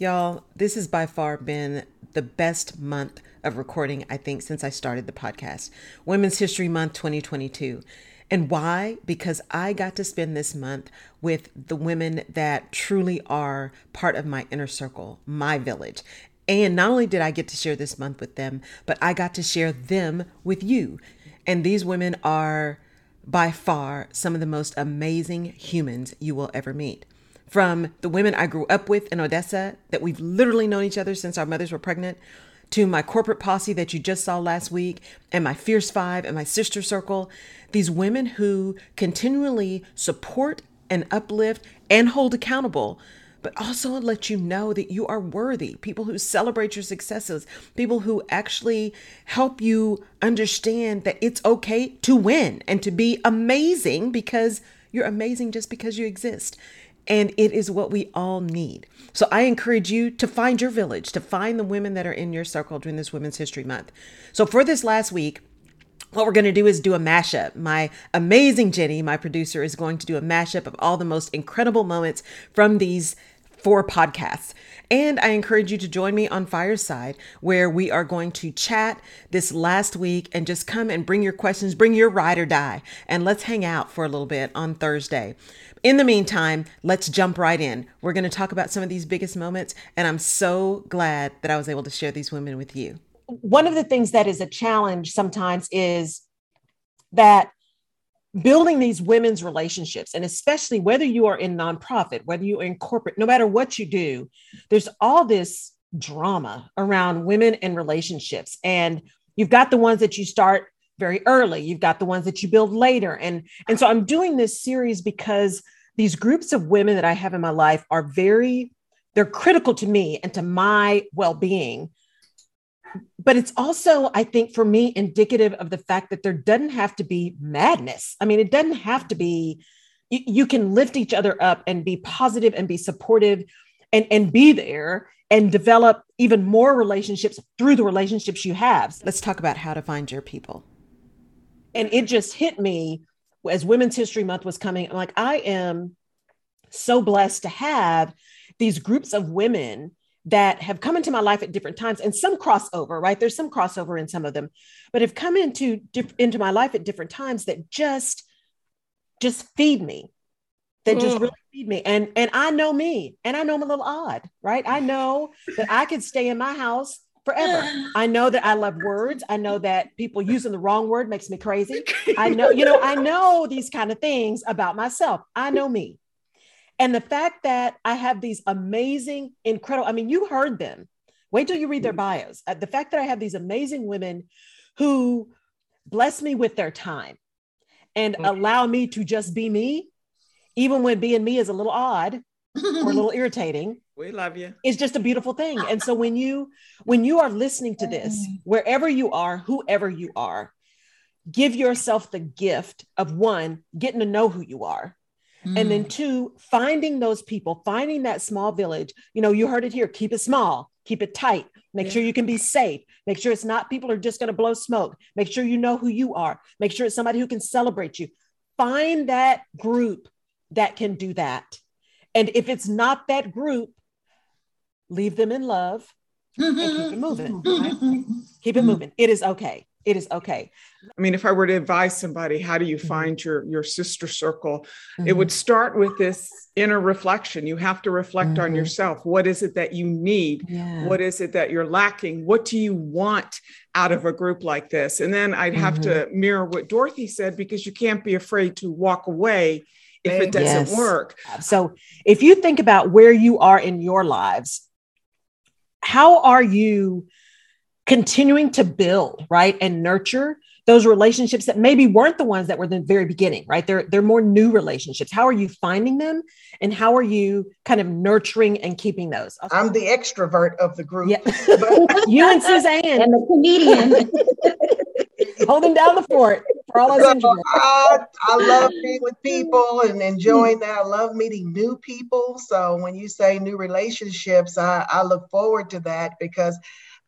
Y'all, this has by far been the best month of recording, I think, since I started the podcast. Women's History Month 2022. And why? Because I got to spend this month with the women that truly are part of my inner circle, my village. And not only did I get to share this month with them, but I got to share them with you. And these women are by far some of the most amazing humans you will ever meet. From the women I grew up with in Odessa, that we've literally known each other since our mothers were pregnant, to my corporate posse that you just saw last week, and my Fierce Five and my sister circle. These women who continually support and uplift and hold accountable but also let you know that you are worthy. People who celebrate your successes, people who actually help you understand that it's okay to win and to be amazing because you're amazing just because you exist. And it is what we all need. So I encourage you to find your village, to find the women that are in your circle during this Women's History Month. So for this last week, what we're going to do is do a mashup. My amazing Jenny, my producer, is going to do a mashup of all the most incredible moments from these four podcasts. And I encourage you to join me on Fireside, where we are going to chat this last week and just come and bring your questions, bring your ride or die, and let's hang out for a little bit on Thursday. In the meantime, let's jump right in. We're going to talk about some of these biggest moments, and I'm so glad that I was able to share these women with you one of the things that is a challenge sometimes is that building these women's relationships and especially whether you are in nonprofit whether you're in corporate no matter what you do there's all this drama around women and relationships and you've got the ones that you start very early. You've got the ones that you build later. And and so i'm doing this series because these groups of women that i have in my life are very they're critical to me and to my well-being. But it's also i think for me indicative of the fact that there doesn't have to be madness. I mean it doesn't have to be you, you can lift each other up and be positive and be supportive and and be there and develop even more relationships through the relationships you have. Let's talk about how to find your people and it just hit me as women's history month was coming i'm like i am so blessed to have these groups of women that have come into my life at different times and some crossover right? There's some crossover in some of them but have come into into my life at different times that just just feed me that mm. just really feed me. And and i know me and i know i'm a little odd right? I know that i could stay in my house forever i know that i love words i know that people using the wrong word makes me crazy i know you know i know these kind of things about myself i know me and the fact that I have these amazing, incredible, I mean, you heard them. Wait till you read their mm-hmm. bios. Uh, the fact that I have these amazing women who bless me with their time and allow me to just be me, even when being me is a little odd or a little irritating. We love you. It's just a beautiful thing. And so when you when you are listening to this, wherever you are, whoever you are, give yourself the gift of one, getting to know who you are Mm. And then mm. two, finding those people, finding that small village. You know, you heard it here keep it small, keep it tight, make yeah. sure you can be safe, make sure it's not people are just going to blow smoke, make sure you know who you are, make sure it's somebody who can celebrate you. Find that group that can do that. And if it's not that group, leave them in love and keep it moving. Right? keep it moving. It is okay it is okay i mean if i were to advise somebody how do you mm-hmm. find your your sister circle mm-hmm. it would start with this inner reflection you have to reflect mm-hmm. on yourself what is it that you need yeah. what is it that you're lacking what do you want out of a group like this and then i'd have to mm-hmm. mirror what dorothy said because you can't be afraid to walk away if it doesn't yes. work so if you think about where you are in your lives how are you continuing to build, right? And nurture those relationships that maybe weren't the ones that were the very beginning, right? They're they're more new relationships. How are you finding them and how are you kind of nurturing and keeping those? I'm the extrovert of the group. Yeah. you and Suzanne and the comedian. Holding down the fort for all so I, I love being with people and enjoying that. I love meeting new people. So when you say new relationships, I, I look forward to that because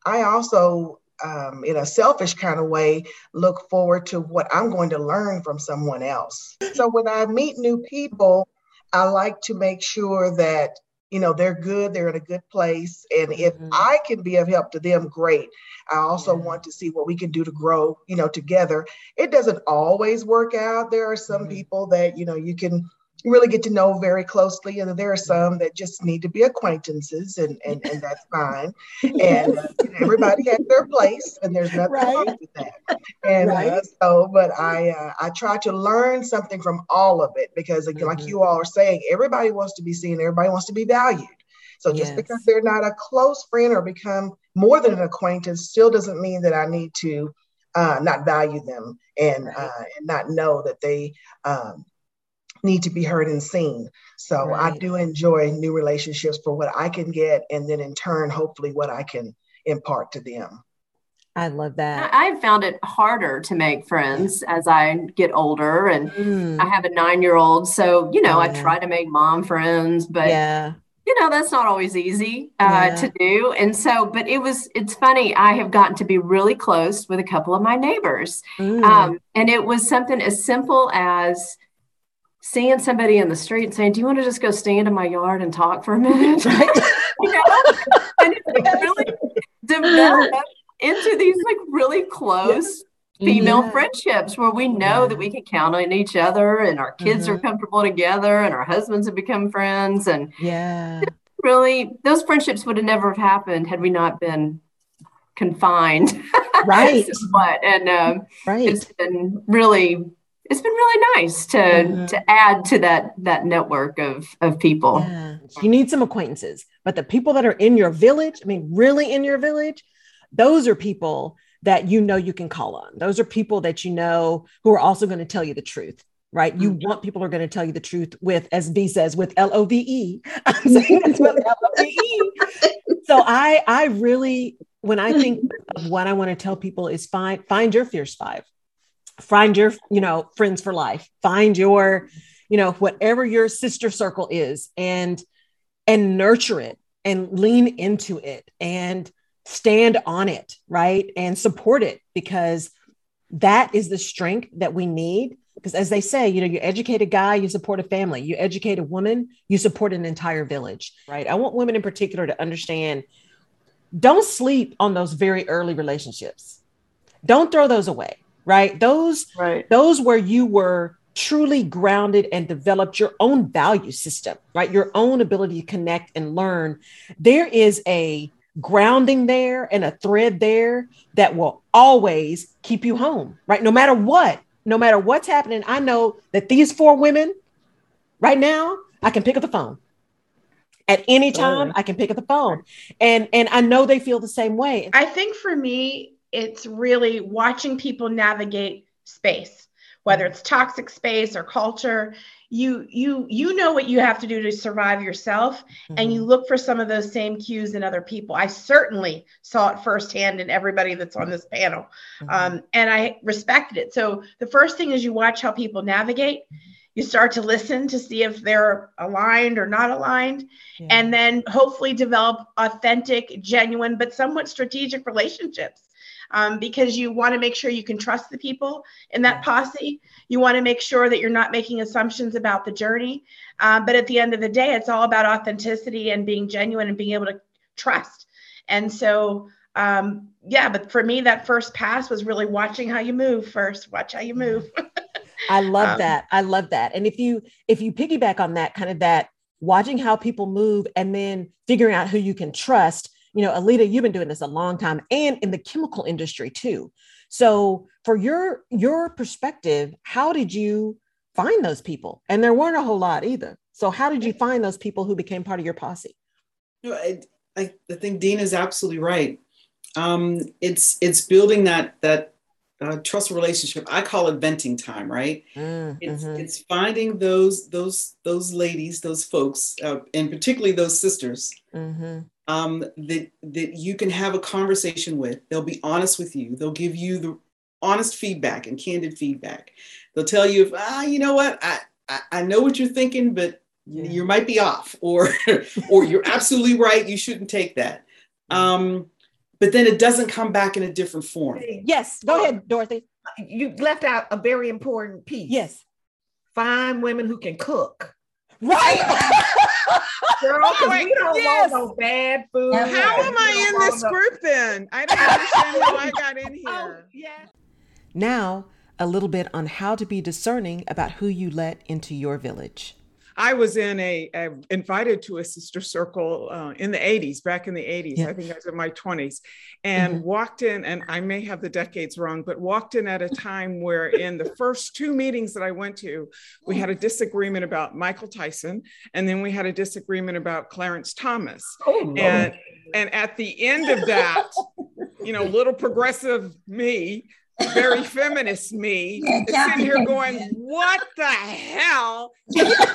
I also, um, in a selfish kind of way, look forward to what I'm going to learn from someone else. So when I meet new people, I like to make sure that you know they're good they're in a good place and if mm-hmm. i can be of help to them great i also yeah. want to see what we can do to grow you know together it doesn't always work out there are some mm-hmm. people that you know you can really get to know very closely. And there are some that just need to be acquaintances, and and, and that's fine. And uh, everybody has their place, and there's nothing right. wrong with that. And uh, right. uh, so, but I uh, I try to learn something from all of it because, again, mm-hmm. like you all are saying, everybody wants to be seen, everybody wants to be valued. So just yes. because they're not a close friend or become more than an acquaintance, still doesn't mean that I need to uh, not value them and right. uh, and not know that they um, need to be heard and seen. So right. I do enjoy new relationships for what I can get, and then in turn, hopefully, what I can impart to them. I love that. I've found it harder to make friends as I get older, and mm. I have a nine-year-old, so you know oh, I try to make mom friends, but yeah. You know that's not always easy uh, yeah. to do, and so. But it was—it's funny. I have gotten to be really close with a couple of my neighbors, mm. um, and it was something as simple as seeing somebody in the street and saying, "Do you want to just go stand in my yard and talk for a minute?" you know, and it's really developed into these like really close female yeah. friendships where we know yeah. that we can count on each other and our kids mm-hmm. are comfortable together and our husbands have become friends and yeah really those friendships would have never have happened had we not been confined right what and um, right it's been really it's been really nice to mm-hmm. to add to that that network of of people. Yeah. You need some acquaintances, but the people that are in your village, I mean, really in your village, those are people that you know you can call on. Those are people that you know who are also going to tell you the truth. Right. You mm-hmm. want people who are going to tell you the truth with, as V says, with L O V E. I'm saying that's with L O V E. So I I really when I think of what I want to tell people is find find your fierce five find your you know friends for life find your you know whatever your sister circle is and and nurture it and lean into it and stand on it right? And support it because that is the strength that we need. Because as they say you know you educate a guy you support a family. You educate a woman you support an entire village right? I want women in particular to understand don't sleep on those very early relationships. Don't throw those away right? Those, right. those where you were truly grounded and developed your own value system, right? Your own ability to connect and learn. There is a grounding there and a thread there that will always keep you home, right? No matter what, no matter what's happening, I know that these four women right now, I can pick up the phone. At any time, I can pick up the phone. And and I know they feel the same way. I think for me, it's really watching people navigate space whether it's toxic space or culture you you you know what you have to do to survive yourself mm-hmm. and you mm-hmm. look for some of those same cues in other people i certainly saw it firsthand in everybody that's on this panel mm-hmm. um, and i respected it so the first thing is you watch how people navigate you start to listen to see if they're aligned or not aligned yeah. and then hopefully develop authentic genuine but somewhat strategic relationships um, because you want to make sure you can trust the people in that posse. You want to make sure that you're not making assumptions about the journey. Uh, but at the end of the day, it's all about authenticity and being genuine and being able to trust. And so, um, yeah, but for me, that first pass was really watching how you move first. Watch how you move. I love um, that. I love that. And if you if you piggyback on that, kind of that watching how people move and then figuring out who you can trust you know, Alita, you've been doing this a long time and in the chemical industry too. So for your your perspective, how did you find those people? And there weren't a whole lot either. So how did you find those people who became part of your posse? I, I, I think Dean is absolutely right. Um, it's it's building that that uh, trust relationship. I call it venting time, right? Mm, it's, mm-hmm. it's finding those those those ladies, those folks, uh, and particularly those sisters mm-hmm um, that that you can have a conversation with. They'll be honest with you. They'll give you the honest feedback and candid feedback. They'll tell you if ah, you know what, I I, I know what you're thinking, but yeah. you might be off, or or you're absolutely right. You shouldn't take that. Um, but then it doesn't come back in a different form. Yes, go ahead, Dorothy. You left out a very important piece. Yes, find women who can cook Right. Girl, oh, we don't yes. want no bad food. How am I in this group then? I don't understand how I got in oh, here. Oh, yeah. Now, a little bit on how to be discerning about who you let into your village. I was in a, a, invited to a sister circle uh, in the 80s, back in the 80s. Yeah. I think I was in my 20s, and mm-hmm. walked in, and I may have the decades wrong, but walked in at a time where in the first two meetings that I went to, we had a disagreement about Michael Tyson, and then we had a disagreement about Clarence Thomas. Oh, and and at the end of that, you know, little progressive me very feminist me sitting here going, What the hell?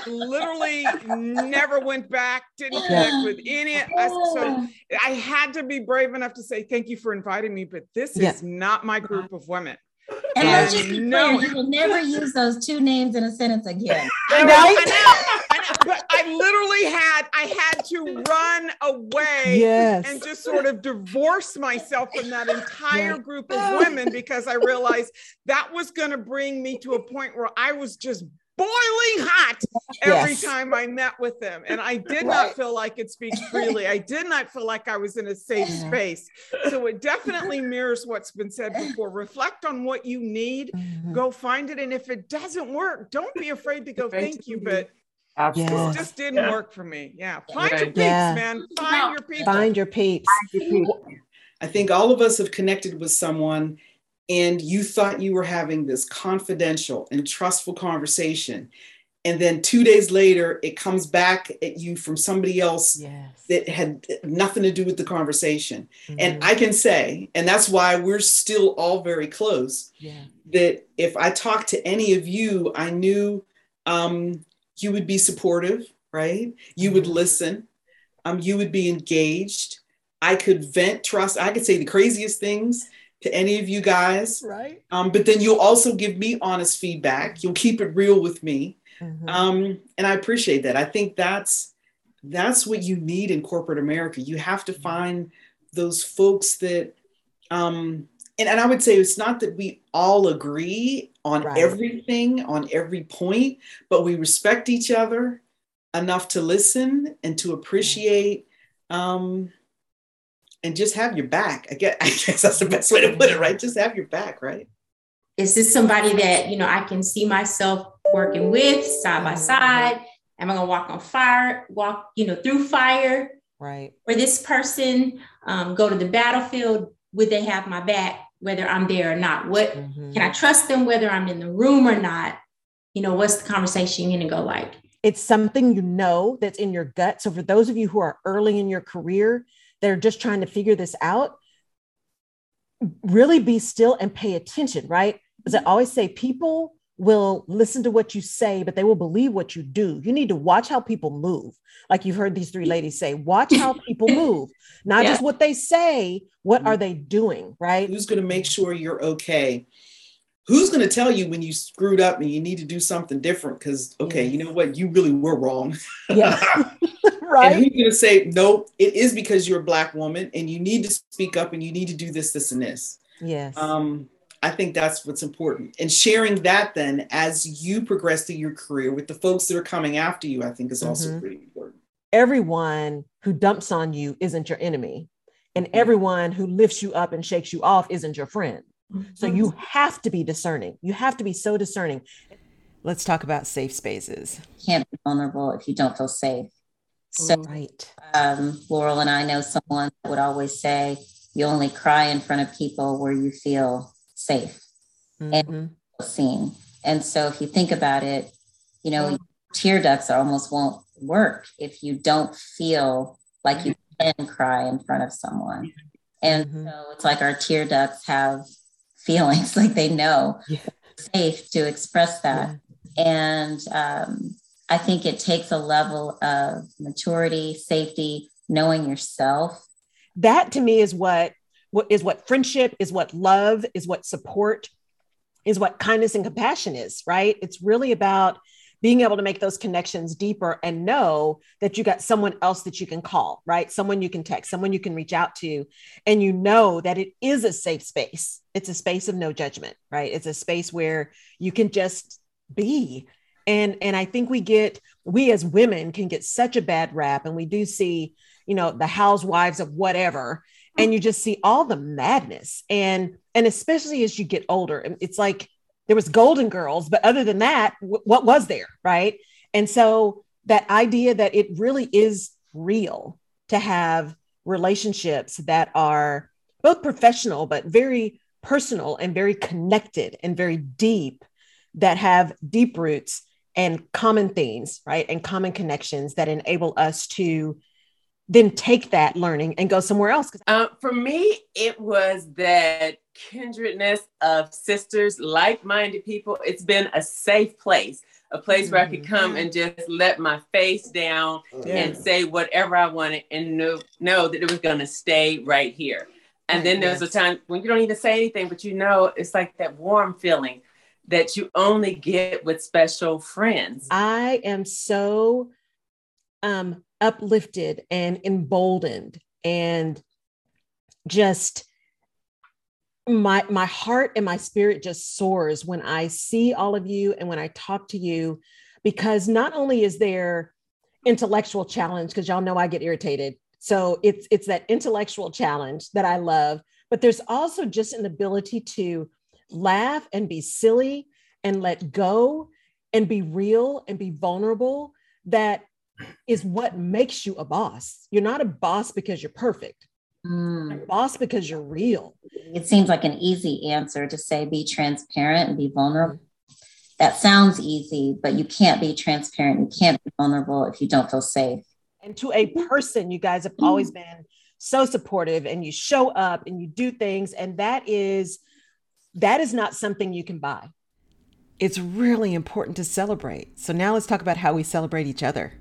Literally never went back, didn't connect with any. I, so oh. I had to be brave enough to say, Thank you for inviting me, but this yeah. is not my group uh-huh. of women. And, let's no. you will never use those two names in a sentence again. I right? I know, I know, but I literally had I had to run away yes. and just sort of divorce myself from that entire group of women because I realized that was going to bring me to a point where I was just boiling hot every yes. time I met with them. And I did right. not feel like it speaks freely. I did not feel like I was in a safe space. So it definitely mirrors what's been said before. Reflect on what you need, mm-hmm. go find it. And if it doesn't work, don't be afraid to go, thank you, but Absolutely. This just didn't yeah. work for me. Yeah. Find your peeps, yeah. man. Find your people. Find your peeps. I think all of us have connected with someone and you thought you were having this confidential and trustful conversation and then two days later it comes back at you from somebody else yes. that had nothing to do with the conversation mm-hmm. and i can say and that's why we're still all very close yeah. that if i talked to any of you i knew um, you would be supportive right you mm-hmm. would listen um, you would be engaged i could vent trust i could say the craziest things to any of you guys. Right. Um, but then you'll also give me honest feedback. You'll keep it real with me. Mm-hmm. Um, and I appreciate that. I think that's that's what you need in corporate America. You have to find those folks that um and, and I would say it's not that we all agree on right. everything, on every point, but we respect each other enough to listen and to appreciate um, and just have your back. I guess, I guess that's the best way to put it, right? Just have your back, right? Is this somebody that, you know, I can see myself working with side by side? Am I gonna walk on fire, walk, you know, through fire? Right. For this person, um, go to the battlefield, would they have my back, whether I'm there or not? What mm-hmm. can I trust them whether I'm in the room or not? You know, what's the conversation gonna go like? It's something you know that's in your gut. So for those of you who are early in your career, they're just trying to figure this out, really be still and pay attention, right? As I always say, people will listen to what you say, but they will believe what you do. You need to watch how people move. Like you've heard these three ladies say, watch how people move, not yeah. just what they say, what are mm-hmm. they doing, right? Who's going to make sure you're okay? Who's going to tell you when you screwed up and you need to do something different? Because, okay, yes. you know what? You really were wrong. Yeah. right. And he's going to say, no, it is because you're a black woman and you need to speak up and you need to do this, this, and this. Yes. Um, I think that's what's important. And sharing that then as you progress through your career with the folks that are coming after you, I think is also mm-hmm. pretty important. Everyone who dumps on you isn't your enemy. And mm-hmm. everyone who lifts you up and shakes you off isn't your friend. Mm-hmm. So you have to be discerning. You have to be so discerning. Let's talk about safe spaces. You can't be vulnerable if you don't feel safe. So, right. um, Laurel and I know someone that would always say, you only cry in front of people where you feel safe mm-hmm. and seen. And so, if you think about it, you know, mm-hmm. tear ducts almost won't work if you don't feel like you can cry in front of someone. And mm-hmm. so, it's like our tear ducts have feelings, like they know yeah. safe to express that. Yeah. And um, I think it takes a level of maturity, safety, knowing yourself. That to me is what what is what friendship is what love is what support is what kindness and compassion is, right? It's really about being able to make those connections deeper and know that you got someone else that you can call, right? Someone you can text, someone you can reach out to, and you know that it is a safe space. It's a space of no judgment, right? It's a space where you can just be and and i think we get we as women can get such a bad rap and we do see you know the housewives of whatever and you just see all the madness and and especially as you get older it's like there was golden girls but other than that w- what was there right? And so that idea that it really is real to have relationships that are both professional but very personal and very connected and very deep that have deep roots and common themes right? And common connections that enable us to then take that learning and go somewhere else? Uh, for me, it was that kindredness of sisters, like minded people. It's been a safe place, a place mm-hmm. where I could come mm-hmm. and just let my face down yeah. and say whatever I wanted and know, know that it was going to stay right here. And then there's a time when you don't even say anything, but you know, it's like that warm feeling that you only get with special friends. I am so um uplifted and emboldened and just my my heart and my spirit just soars when I see all of you and when I talk to you because not only is there intellectual challenge because y'all know I get irritated. So it's it's that intellectual challenge that I love but there's also just an ability to laugh and be silly and let go and be real and be vulnerable that is what makes you a boss. You're not a boss because you're perfect. Mm. You're a boss because you're real. It seems like an easy answer to say be transparent and be vulnerable. That sounds easy, but you can't be transparent. You can't be vulnerable if you don't feel safe. And to a person, you guys have always been so supportive and you show up and you do things. And that is that is not something you can buy. It's really important to celebrate. So now let's talk about how we celebrate each other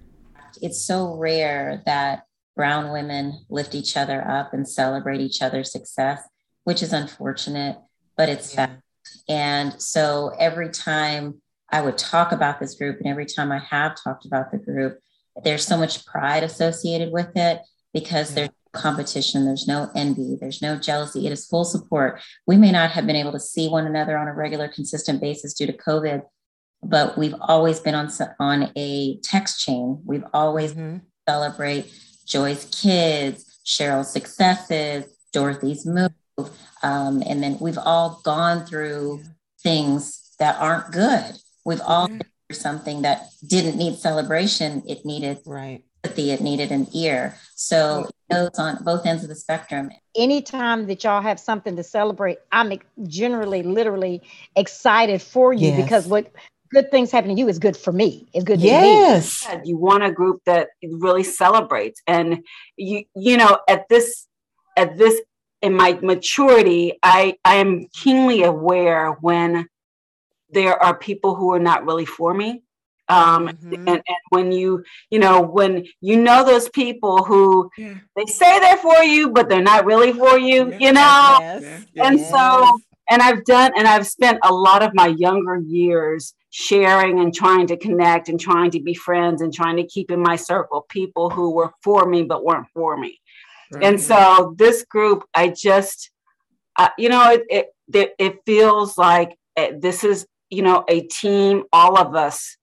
it's so rare that brown women lift each other up and celebrate each other's success, which is unfortunate, but it's yeah. fact. And so every time I would talk about this group, and every time I have talked about the group, there's so much pride associated with it because yeah. there's competition, there's no envy, there's no jealousy. It is full support. We may not have been able to see one another on a regular, consistent basis due to COVID, but we've always been on on a text chain. We've always mm-hmm. celebrate Joy's kids, Cheryl's successes, Dorothy's move, um, and then we've all gone through things that aren't good. We've all through something that didn't need celebration; it needed right empathy. It needed an ear. So it goes on both ends of the spectrum. Anytime that y'all have something to celebrate, I'm generally, literally excited for you yes. because what good things happen to you is good for me. It's good yes. You want a group that really celebrates. And you, you know, at this, at this, in my maturity, I, I am keenly aware when there are people who are not really for me. Um, mm-hmm. and, and when you, you know, when you know those people who yeah. they say they're for you, but they're not really for you, yeah. you know? Yes. And yes. so, and I've done, and I've spent a lot of my younger years sharing and trying to connect and trying to be friends and trying to keep in my circle people who were for me but weren't for me. Right. And so this group, I just, uh, you know, it, it it feels like eh, this is you know a team, all of us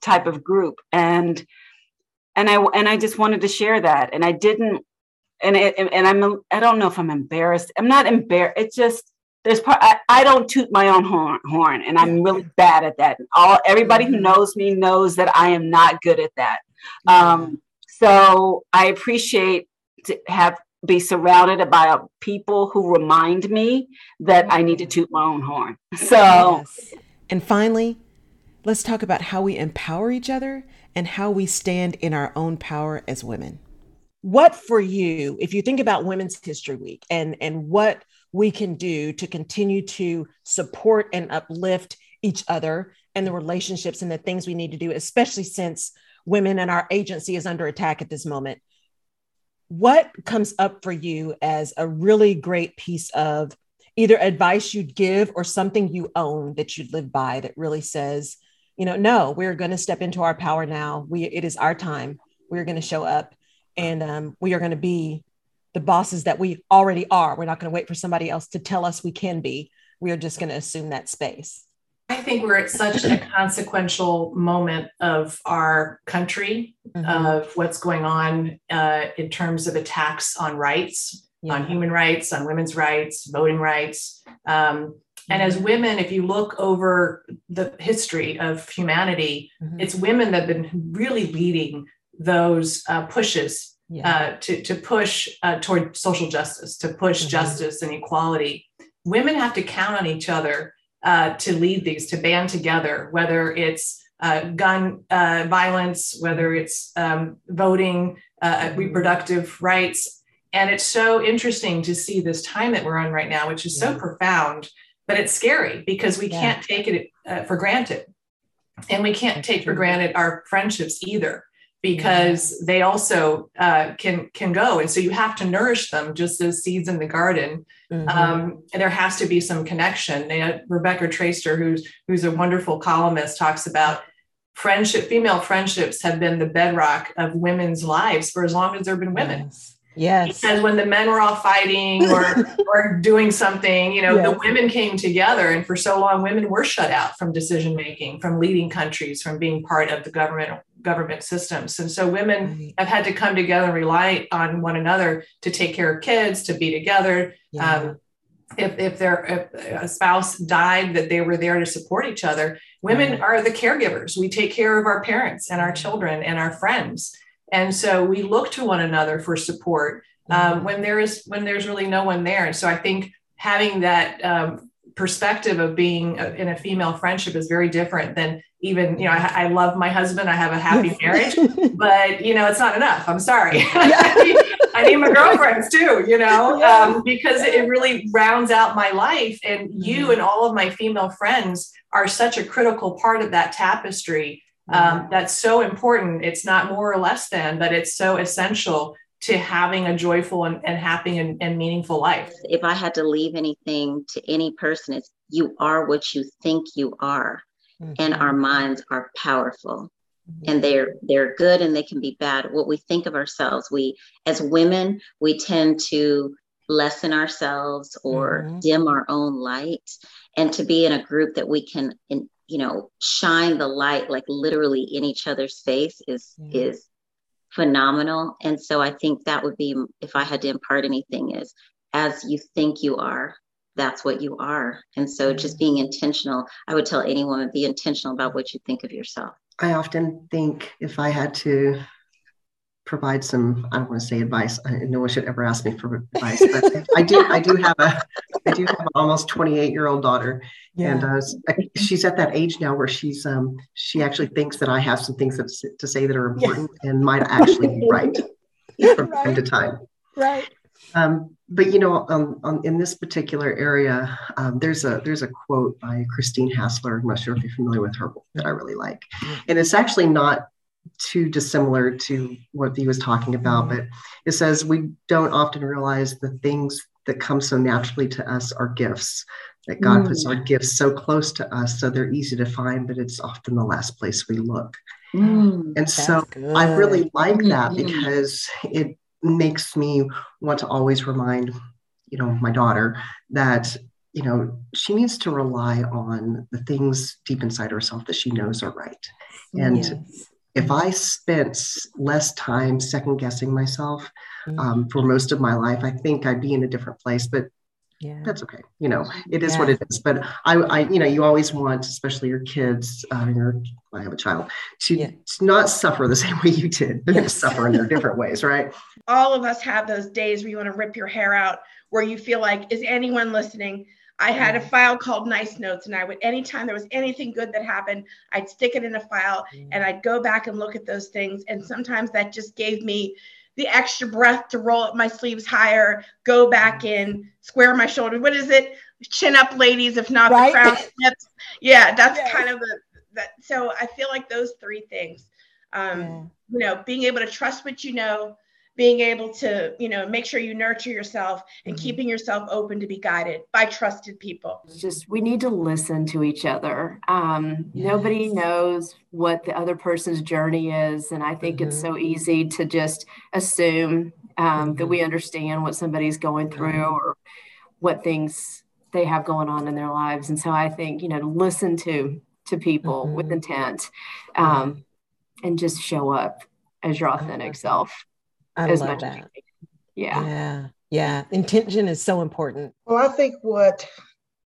type of group, and and I and I just wanted to share that, and I didn't, and it, and I'm I don't know if I'm embarrassed. I'm not embarrassed. It just there's part I, I, don't toot my own horn, horn and i'm really bad at that. All everybody who mm-hmm. knows me knows that i am not good at that. Um, so i appreciate to have be surrounded by people who remind me that i need to toot my own horn. So yes. and finally let's talk about how we empower each other and how we stand in our own power as women. What for you if you think about women's history week and and what we can do to continue to support and uplift each other and the relationships and the things we need to do, especially since women and our agency is under attack at this moment. What comes up for you as a really great piece of either advice you'd give or something you own that you'd live by that really says, you know, no, we're going to step into our power now. We it is our time. We're going to show up, and um, we are going to be the bosses that we already are. We're not going to wait for somebody else to tell us we can be. We are just going to assume that space. I think we're at such a consequential moment of our country, mm-hmm. of what's going on uh, in terms of attacks on rights, yeah. on human rights, on women's rights, voting rights. Um, and as mm-hmm. women, if you look over the history of humanity, mm-hmm. it's women that have been really leading those uh, pushes yeah. uh, to, to push uh, toward social justice, to push mm-hmm. justice and equality. Women have to count on each other uh, to lead these, to band together, whether it's uh, gun uh, violence, whether it's um, voting, mm-hmm. reproductive rights. And it's so interesting to see this time that we're on right now, which is yeah. so profound but it's scary because we yeah. can't take it uh, for granted and we can't take for granted our friendships either because they also uh, can can go. And so you have to nourish them just as seeds in the garden. Mm-hmm. um, and there has to be some connection. And rebecca traister who's who's a wonderful columnist talks about friendship female friendships have been the bedrock of women's lives for as long as there have been women. Yes. Yes. Because when the men were all fighting or or doing something, you know, yes. the women came together and for so long women were shut out from decision making, from leading countries, from being part of the government government systems. And so women right. have had to come together and rely on one another to take care of kids, to be together. Yeah. Um, if, if their if a spouse died, that they were there to support each other. Women right. are the caregivers. We take care of our parents and our children and our friends. And so we look to one another for support um, mm-hmm. when there is when there's really no one there. And so I think having that um, perspective of being in a female friendship is very different than even you know I, I love my husband i have a happy marriage but you know it's not enough i'm sorry I, need, my girlfriends too you know um, because it really rounds out my life and you mm-hmm. and all of my female friends are such a critical part of that tapestry um, that's so important. It's not more or less than, but it's so essential to having a joyful and, and happy and, and meaningful life. If I had to leave anything to any person, it's you are what you think you are. Mm-hmm. And our minds are powerful. Mm-hmm. and they're they're good and they can be bad what we think of ourselves we as women we tend to lessen ourselves or mm-hmm. dim our own light and to be in a group that we can in, you know shine the light like literally in each other's face is mm-hmm. is phenomenal and so i think that would be if i had to impart anything is as you think you are that's what you are and so mm-hmm. just being intentional i would tell any woman be intentional about what you think of yourself i often think if i had to provide some i don't want to say advice no one should ever ask me for advice but i do i do have a i do have an almost 28 year old daughter yeah. and uh, she's at that age now where she's um she actually thinks that i have some things that, to say that are important yeah. and might actually be right from right. time to time right um, but you know, um, um, in this particular area, um, there's a there's a quote by Christine Hassler. I'm not sure if you're familiar with her that I really like, and it's actually not too dissimilar to what he was talking about, but it says we don't often realize the things that come so naturally to us are gifts. That God mm. puts our gifts so close to us, so they're easy to find, but it's often the last place we look. Mm, and so good. I really like that mm-hmm. because it makes me want to always remind, you know, my daughter that you know she needs to rely on the things deep inside herself that she knows are right and yes if I spent less time second guessing myself mm-hmm. um, for most of my life, I think I'd be in a different place. But yeah. that's okay. You know, it is yeah. what it is. But I, I, you know, you always want, especially your kids, uh, your, I have a child, to, yeah. to not suffer the same way you did. They're yes. going to suffer in their different ways, right? All of us have those days where you want to rip your hair out, where you feel like, is anyone listening? I had a mm. file called Nice Notes, and I would, anytime there was anything good that happened, I'd stick it in a file mm. and I'd go back and look at those things. And sometimes that just gave me the extra breath to roll up my sleeves higher, go back mm. in, square my shoulders. What is it? Chin up, ladies, if not right? the crown. Yeah, that's yes. kind of the, that. So I feel like those three things, um, yeah. you know, being able to trust what you know, being able to you know make sure you nurture yourself and mm-hmm. keeping yourself open to be guided by trusted people it's just we need to listen to each other um, yes. nobody knows what the other person's journey is and i think mm-hmm. it's so easy to just assume um, mm-hmm. that we understand what somebody's going through or what things they have going on in their lives. And so I think, you know, to listen to to people mm-hmm. with intent um, and just show up as your authentic self. I as love that. Yeah. Yeah. Yeah. Intention is so important. Well, I think what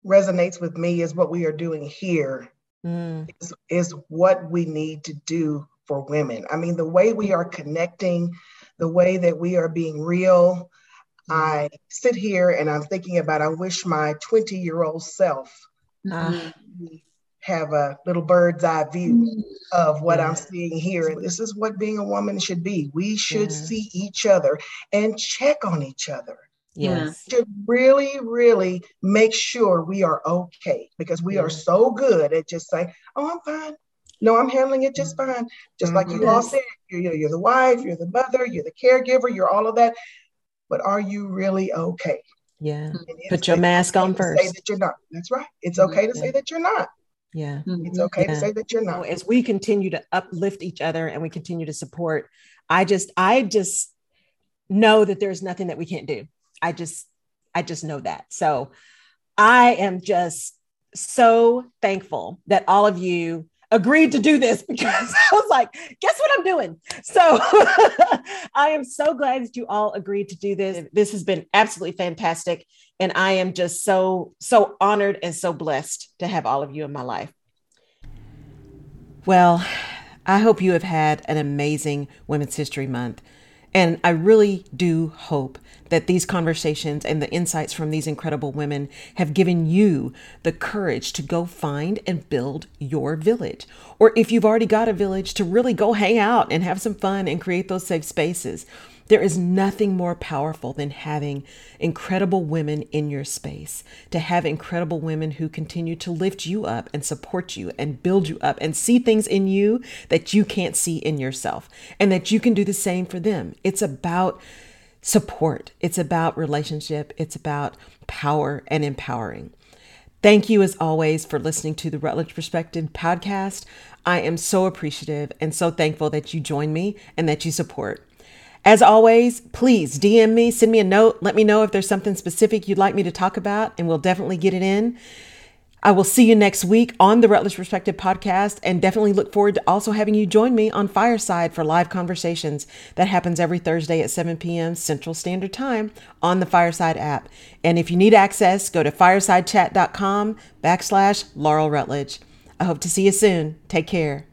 resonates with me is what we are doing here mm. is, is what we need to do for women. I mean, the way we are connecting, the way that we are being real. I sit here and I'm thinking about I wish my 20 year old self uh, have a little bird's eye view mm-hmm. of what yeah. I'm seeing here. And this is what being a woman should be. We should yeah. see each other and check on each other. Yes. To really, really make sure we are okay because we yeah. are so good at just saying, oh, I'm fine. No, I'm handling it just mm-hmm. fine. Just like you mm-hmm. all said, you're, you're the wife, you're the mother, you're the caregiver, you're all of that. But are you really okay? Yeah. Put your mask on first. Say that you're not. That's right. It's okay to yeah. say that you're not. Yeah. It's mm-hmm. okay yeah. to say that you're not. As we continue to uplift each other and we continue to support, I just, I just know that there's nothing that we can't do. I just, I just know that. So I am just so thankful that all of you agreed to do this because I was like, guess what I'm doing? So I am so glad that you all agreed to do this. This has been absolutely fantastic. And I am just so, so honored and so blessed to have all of you in my life. Well, I hope you have had an amazing Women's History Month. And I really do hope that these conversations and the insights from these incredible women have given you the courage to go find and build your village. Or if you've already got a village, to really go hang out and have some fun and create those safe spaces. There is nothing more powerful than having incredible women in your space, to have incredible women who continue to lift you up and support you and build you up and see things in you that you can't see in yourself, and that you can do the same for them. It's about support, it's about relationship, it's about power and empowering. Thank you, as always, for listening to the Rutledge Perspective podcast. I am so appreciative and so thankful that you join me and that you support. As always, please DM me, send me a note, let me know if there's something specific you'd like me to talk about, and we'll definitely get it in. I will see you next week on the Rutledge Perspective podcast and definitely look forward to also having you join me on Fireside for live conversations. That happens every Thursday at 7 p.m. Central Standard Time on the Fireside app. And if you need access, go to firesidechat.com backslash Laurel Rutledge. I hope to see you soon. Take care.